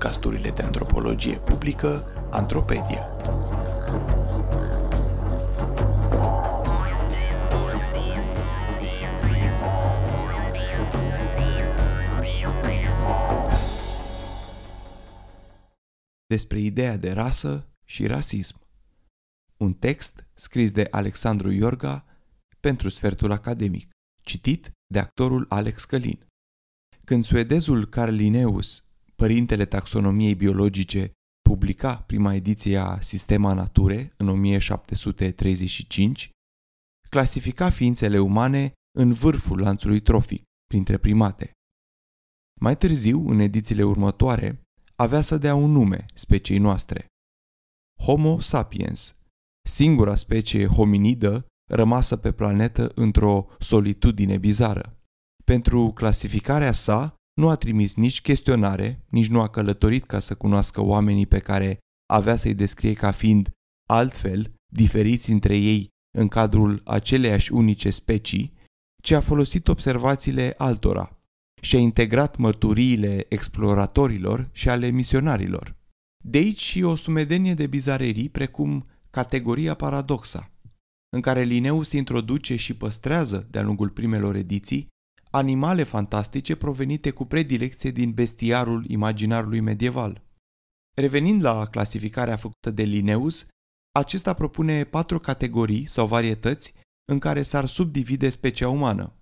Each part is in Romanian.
podcasturile de antropologie publică Antropedia. Despre ideea de rasă și rasism. Un text scris de Alexandru Iorga pentru sfertul academic, citit de actorul Alex Călin. Când suedezul Carl Linnaeus părintele taxonomiei biologice, publica prima ediție a Sistema Nature în 1735, clasifica ființele umane în vârful lanțului trofic, printre primate. Mai târziu, în edițiile următoare, avea să dea un nume speciei noastre. Homo sapiens, singura specie hominidă rămasă pe planetă într-o solitudine bizară. Pentru clasificarea sa, nu a trimis nici chestionare, nici nu a călătorit ca să cunoască oamenii pe care avea să-i descrie ca fiind altfel, diferiți între ei în cadrul aceleiași unice specii, ci a folosit observațiile altora și a integrat mărturiile exploratorilor și ale misionarilor. De aici și o sumedenie de bizarerii precum categoria paradoxa, în care Lineus introduce și păstrează de-a lungul primelor ediții animale fantastice provenite cu predilecție din bestiarul imaginarului medieval. Revenind la clasificarea făcută de Linnaeus, acesta propune patru categorii sau varietăți în care s-ar subdivide specia umană.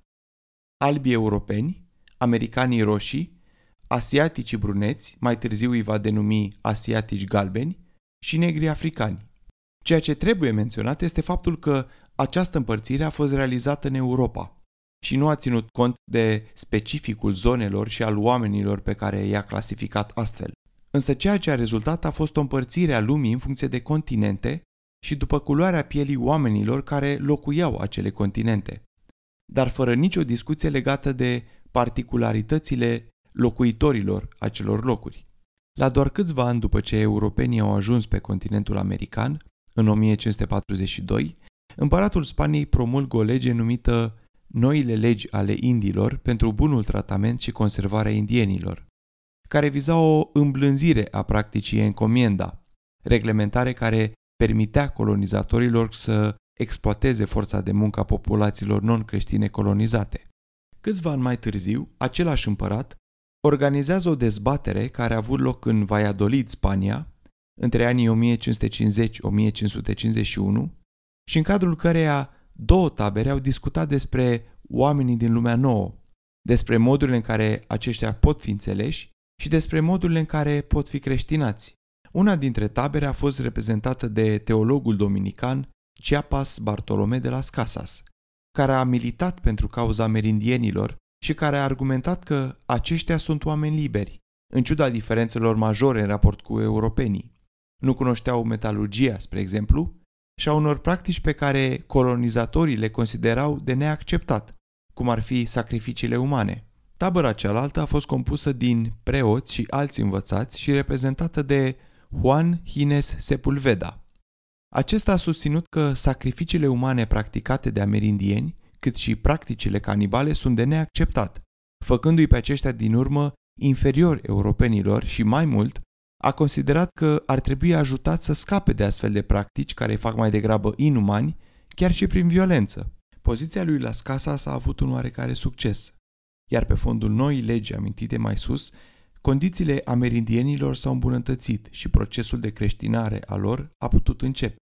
Albii europeni, americanii roșii, asiatici bruneți, mai târziu îi va denumi asiatici galbeni, și negri africani. Ceea ce trebuie menționat este faptul că această împărțire a fost realizată în Europa – și nu a ținut cont de specificul zonelor și al oamenilor pe care i-a clasificat astfel. Însă ceea ce a rezultat a fost o împărțire a lumii în funcție de continente și după culoarea pielii oamenilor care locuiau acele continente, dar fără nicio discuție legată de particularitățile locuitorilor acelor locuri. La doar câțiva ani după ce europenii au ajuns pe continentul american, în 1542, împăratul Spaniei promulgă o lege numită noile legi ale indilor pentru bunul tratament și conservarea indienilor, care viza o îmblânzire a practicii encomienda, reglementare care permitea colonizatorilor să exploateze forța de muncă a populațiilor non-creștine colonizate. Câțiva ani mai târziu, același împărat organizează o dezbatere care a avut loc în Valladolid, Spania, între anii 1550-1551 și în cadrul căreia două tabere au discutat despre oamenii din lumea nouă, despre modurile în care aceștia pot fi înțeleși și despre modurile în care pot fi creștinați. Una dintre tabere a fost reprezentată de teologul dominican Chiapas Bartolome de las Casas, care a militat pentru cauza merindienilor și care a argumentat că aceștia sunt oameni liberi, în ciuda diferențelor majore în raport cu europenii. Nu cunoșteau metalurgia, spre exemplu, și a unor practici pe care colonizatorii le considerau de neacceptat, cum ar fi sacrificiile umane. Tabăra cealaltă a fost compusă din preoți și alți învățați și reprezentată de Juan Hines Sepulveda. Acesta a susținut că sacrificiile umane practicate de amerindieni, cât și practicile canibale sunt de neacceptat, făcându-i pe aceștia din urmă inferiori europenilor și mai mult, a considerat că ar trebui ajutat să scape de astfel de practici care îi fac mai degrabă inumani, chiar și prin violență. Poziția lui Las Casas a avut un oarecare succes, iar pe fondul noii legi amintite mai sus, condițiile amerindienilor s-au îmbunătățit și procesul de creștinare a lor a putut începe.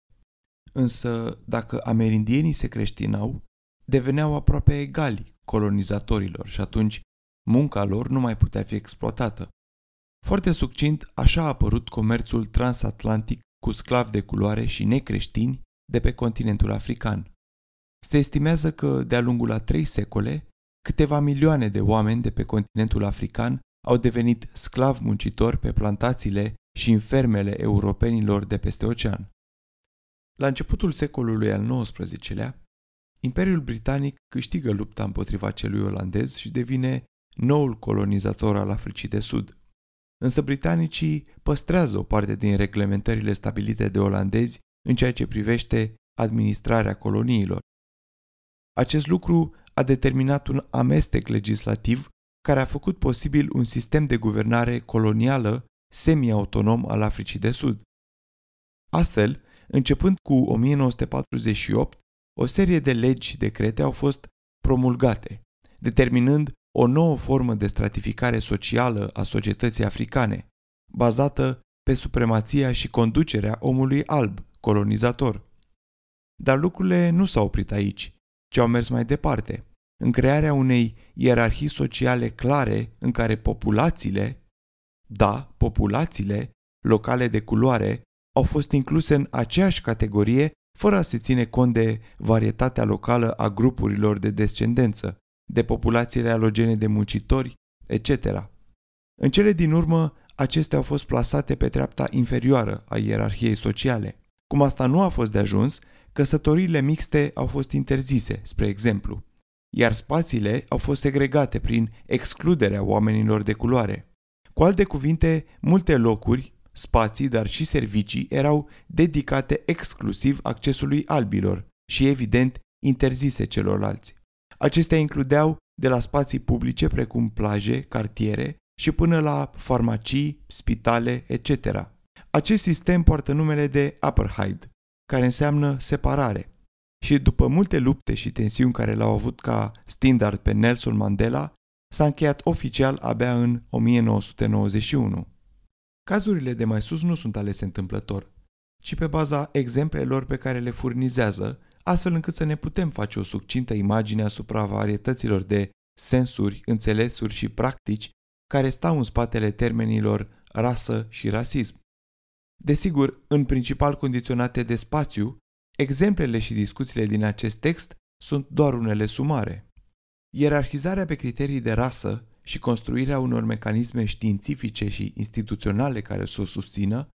Însă, dacă amerindienii se creștinau, deveneau aproape egali colonizatorilor și atunci munca lor nu mai putea fi exploatată. Foarte succint, așa a apărut comerțul transatlantic cu sclavi de culoare și necreștini de pe continentul african. Se estimează că, de-a lungul a trei secole, câteva milioane de oameni de pe continentul african au devenit sclavi muncitori pe plantațiile și în fermele europenilor de peste ocean. La începutul secolului al XIX-lea, Imperiul Britanic câștigă lupta împotriva celui olandez și devine noul colonizator al Africii de Sud. Însă britanicii păstrează o parte din reglementările stabilite de olandezi în ceea ce privește administrarea coloniilor. Acest lucru a determinat un amestec legislativ care a făcut posibil un sistem de guvernare colonială semi-autonom al Africii de Sud. Astfel, începând cu 1948, o serie de legi și decrete au fost promulgate, determinând o nouă formă de stratificare socială a societății africane, bazată pe supremația și conducerea omului alb, colonizator. Dar lucrurile nu s-au oprit aici, ci au mers mai departe, în crearea unei ierarhii sociale clare în care populațiile, da, populațiile locale de culoare, au fost incluse în aceeași categorie fără a se ține cont de varietatea locală a grupurilor de descendență, de populațiile alogene de muncitori, etc. În cele din urmă, acestea au fost plasate pe treapta inferioară a ierarhiei sociale. Cum asta nu a fost de ajuns, căsătoriile mixte au fost interzise, spre exemplu, iar spațiile au fost segregate prin excluderea oamenilor de culoare. Cu alte cuvinte, multe locuri, spații, dar și servicii erau dedicate exclusiv accesului albilor și, evident, interzise celorlalți. Acestea includeau de la spații publice precum plaje, cartiere și până la farmacii, spitale, etc. Acest sistem poartă numele de apartheid, care înseamnă separare. Și după multe lupte și tensiuni care l-au avut ca standard pe Nelson Mandela, s-a încheiat oficial abia în 1991. Cazurile de mai sus nu sunt alese întâmplător, ci pe baza exemplelor pe care le furnizează, astfel încât să ne putem face o succintă imagine asupra varietăților de sensuri, înțelesuri și practici care stau în spatele termenilor rasă și rasism. Desigur, în principal condiționate de spațiu, exemplele și discuțiile din acest text sunt doar unele sumare. Ierarhizarea pe criterii de rasă și construirea unor mecanisme științifice și instituționale care să o susțină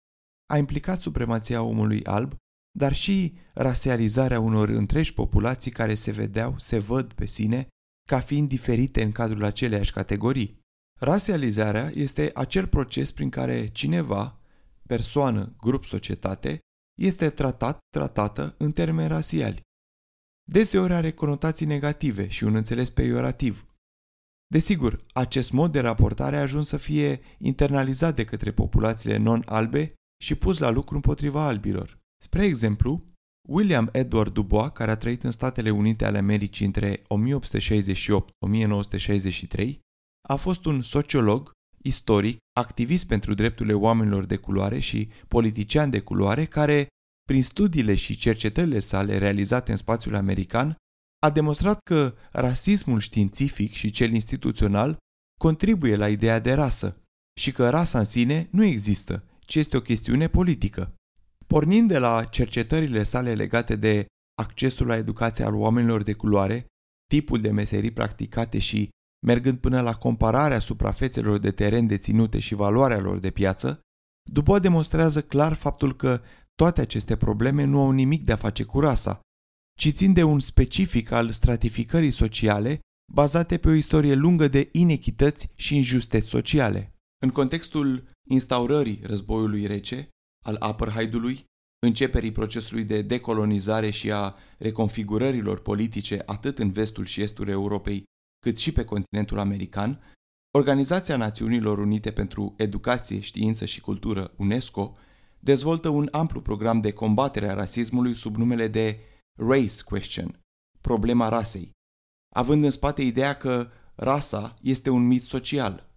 a implicat supremația omului alb, dar și rasializarea unor întregi populații care se vedeau, se văd pe sine ca fiind diferite în cadrul aceleiași categorii. Rasializarea este acel proces prin care cineva, persoană, grup, societate, este tratat, tratată în termeni rasiali. Deseori are conotații negative și un înțeles peiorativ. Desigur, acest mod de raportare a ajuns să fie internalizat de către populațiile non-albe și pus la lucru împotriva albilor. Spre exemplu, William Edward Dubois, care a trăit în Statele Unite ale Americii între 1868-1963, a fost un sociolog, istoric, activist pentru drepturile oamenilor de culoare și politician de culoare care, prin studiile și cercetările sale realizate în spațiul american, a demonstrat că rasismul științific și cel instituțional contribuie la ideea de rasă și că rasa în sine nu există, ci este o chestiune politică. Pornind de la cercetările sale legate de accesul la educație al oamenilor de culoare, tipul de meserii practicate și mergând până la compararea suprafețelor de teren deținute și valoarea lor de piață, Dubois demonstrează clar faptul că toate aceste probleme nu au nimic de a face cu rasa, ci țin de un specific al stratificării sociale bazate pe o istorie lungă de inechități și injustăți sociale. În contextul instaurării războiului rece, al apartheidului, începerii procesului de decolonizare și a reconfigurărilor politice atât în vestul și estul Europei, cât și pe continentul american, Organizația Națiunilor Unite pentru Educație, Știință și Cultură, UNESCO, dezvoltă un amplu program de combatere a rasismului sub numele de Race Question, problema rasei, având în spate ideea că rasa este un mit social.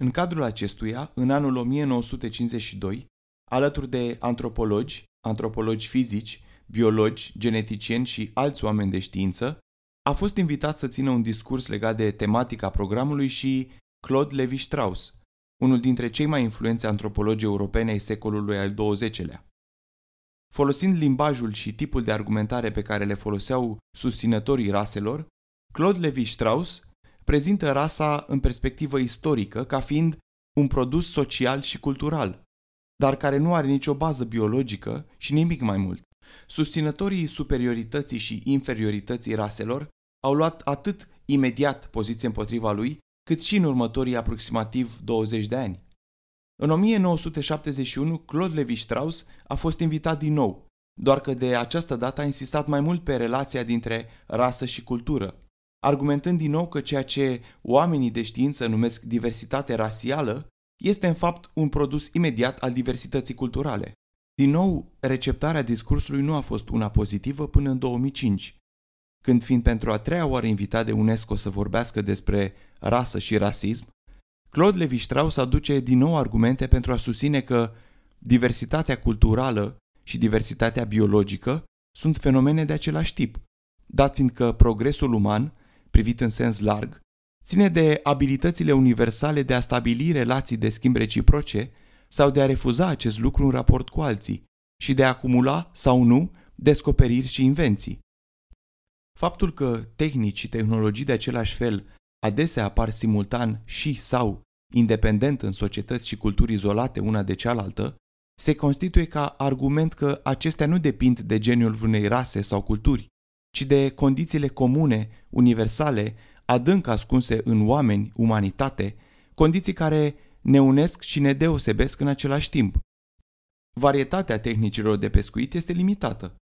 În cadrul acestuia, în anul 1952, alături de antropologi, antropologi fizici, biologi, geneticieni și alți oameni de știință, a fost invitat să țină un discurs legat de tematica programului și Claude Levi-Strauss, unul dintre cei mai influenți antropologi europene ai secolului al XX-lea. Folosind limbajul și tipul de argumentare pe care le foloseau susținătorii raselor, Claude Levi-Strauss prezintă rasa în perspectivă istorică ca fiind un produs social și cultural, dar care nu are nicio bază biologică și nimic mai mult. Susținătorii superiorității și inferiorității raselor au luat atât imediat poziție împotriva lui, cât și în următorii aproximativ 20 de ani. În 1971, Claude Lévi-Strauss a fost invitat din nou, doar că de această dată a insistat mai mult pe relația dintre rasă și cultură, argumentând din nou că ceea ce oamenii de știință numesc diversitate rasială este în fapt un produs imediat al diversității culturale. Din nou, receptarea discursului nu a fost una pozitivă până în 2005, când fiind pentru a treia oară invitat de UNESCO să vorbească despre rasă și rasism, Claude Levi-Strauss aduce din nou argumente pentru a susține că diversitatea culturală și diversitatea biologică sunt fenomene de același tip, dat fiindcă progresul uman, privit în sens larg, ține de abilitățile universale de a stabili relații de schimb reciproce sau de a refuza acest lucru în raport cu alții și de a acumula sau nu descoperiri și invenții. Faptul că tehnici și tehnologii de același fel adesea apar simultan și sau independent în societăți și culturi izolate una de cealaltă, se constituie ca argument că acestea nu depind de geniul vreunei rase sau culturi, ci de condițiile comune, universale, adânc ascunse în oameni, umanitate, condiții care ne unesc și ne deosebesc în același timp. Varietatea tehnicilor de pescuit este limitată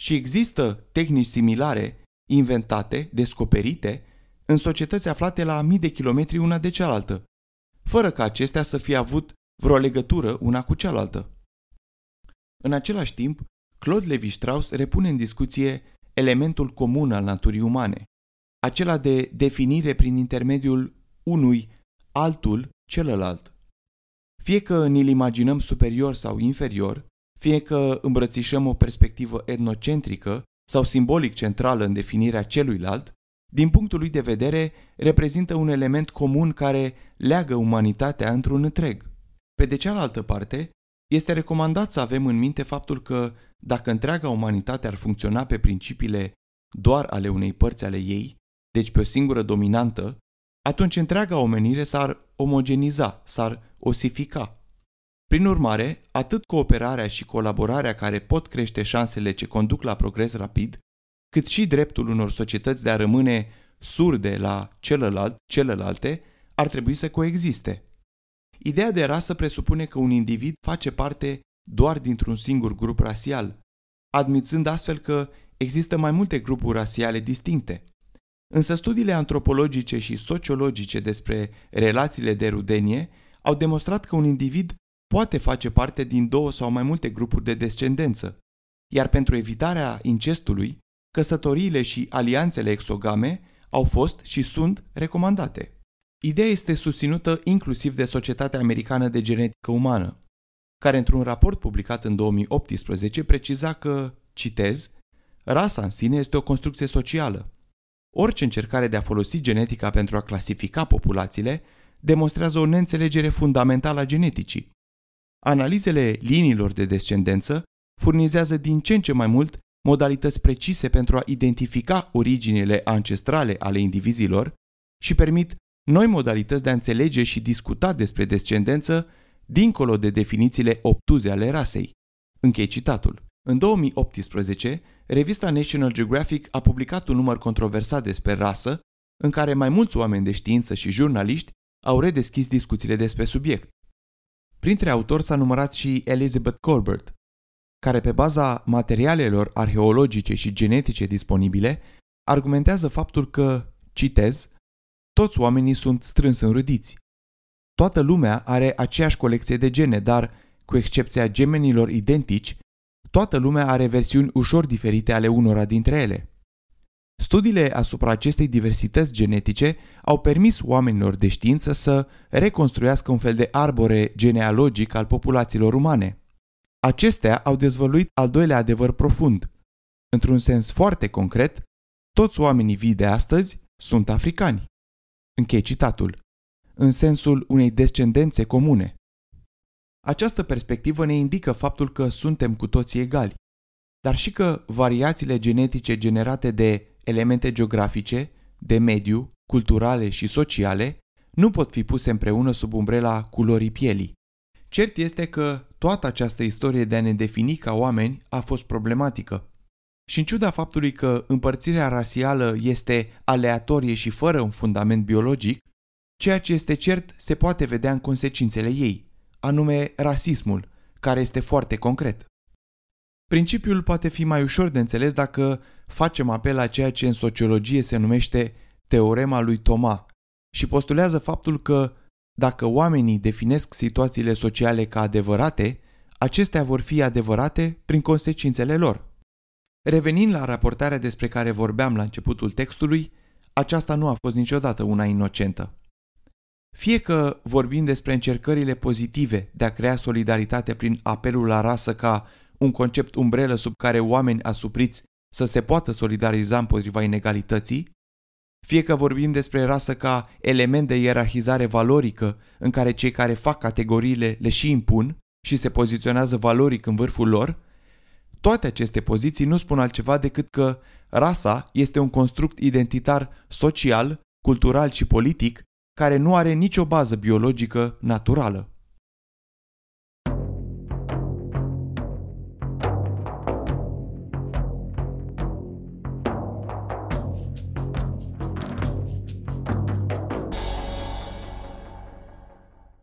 și există tehnici similare, inventate, descoperite, în societăți aflate la mii de kilometri una de cealaltă, fără ca acestea să fie avut vreo legătură una cu cealaltă. În același timp, Claude Levi-Strauss repune în discuție elementul comun al naturii umane, acela de definire prin intermediul unui altul celălalt. Fie că ni-l imaginăm superior sau inferior, fie că îmbrățișăm o perspectivă etnocentrică sau simbolic centrală în definirea celuilalt, din punctul lui de vedere, reprezintă un element comun care leagă umanitatea într-un întreg. Pe de cealaltă parte, este recomandat să avem în minte faptul că, dacă întreaga umanitate ar funcționa pe principiile doar ale unei părți ale ei, deci pe o singură dominantă, atunci întreaga omenire s-ar omogeniza, s-ar osifica. Prin urmare, atât cooperarea și colaborarea care pot crește șansele ce conduc la progres rapid, cât și dreptul unor societăți de a rămâne surde la celălalt, celelalte, ar trebui să coexiste. Ideea de rasă presupune că un individ face parte doar dintr-un singur grup rasial, admițând astfel că există mai multe grupuri rasiale distincte. Însă studiile antropologice și sociologice despre relațiile de rudenie au demonstrat că un individ poate face parte din două sau mai multe grupuri de descendență, iar pentru evitarea incestului, căsătoriile și alianțele exogame au fost și sunt recomandate. Ideea este susținută inclusiv de Societatea Americană de Genetică Umană, care într-un raport publicat în 2018 preciza că, citez, rasa în sine este o construcție socială. Orice încercare de a folosi genetica pentru a clasifica populațiile demonstrează o neînțelegere fundamentală a geneticii. Analizele liniilor de descendență furnizează din ce în ce mai mult modalități precise pentru a identifica originile ancestrale ale indivizilor și permit noi modalități de a înțelege și discuta despre descendență dincolo de definițiile obtuze ale rasei. Închei citatul. În 2018, revista National Geographic a publicat un număr controversat despre rasă, în care mai mulți oameni de știință și jurnaliști au redeschis discuțiile despre subiect. Printre autori s-a numărat și Elizabeth Colbert, care pe baza materialelor arheologice și genetice disponibile, argumentează faptul că, citez, toți oamenii sunt strâns înrădiți. Toată lumea are aceeași colecție de gene, dar, cu excepția gemenilor identici, toată lumea are versiuni ușor diferite ale unora dintre ele. Studiile asupra acestei diversități genetice au permis oamenilor de știință să reconstruiască un fel de arbore genealogic al populațiilor umane. Acestea au dezvăluit al doilea adevăr profund. Într-un sens foarte concret, toți oamenii vii de astăzi sunt africani. Închei citatul. În sensul unei descendențe comune. Această perspectivă ne indică faptul că suntem cu toții egali, dar și că variațiile genetice generate de elemente geografice, de mediu, culturale și sociale nu pot fi puse împreună sub umbrela culorii pielii. Cert este că toată această istorie de a ne defini ca oameni a fost problematică. Și în ciuda faptului că împărțirea rasială este aleatorie și fără un fundament biologic, ceea ce este cert se poate vedea în consecințele ei, anume rasismul, care este foarte concret. Principiul poate fi mai ușor de înțeles dacă facem apel la ceea ce în sociologie se numește teorema lui Thomas și postulează faptul că dacă oamenii definesc situațiile sociale ca adevărate, acestea vor fi adevărate prin consecințele lor. Revenind la raportarea despre care vorbeam la începutul textului, aceasta nu a fost niciodată una inocentă. Fie că vorbim despre încercările pozitive de a crea solidaritate prin apelul la rasă ca un concept umbrelă sub care oameni asupriți să se poată solidariza împotriva inegalității, fie că vorbim despre rasă ca element de ierarhizare valorică în care cei care fac categoriile le și impun și se poziționează valoric în vârful lor, toate aceste poziții nu spun altceva decât că rasa este un construct identitar social, cultural și politic care nu are nicio bază biologică naturală.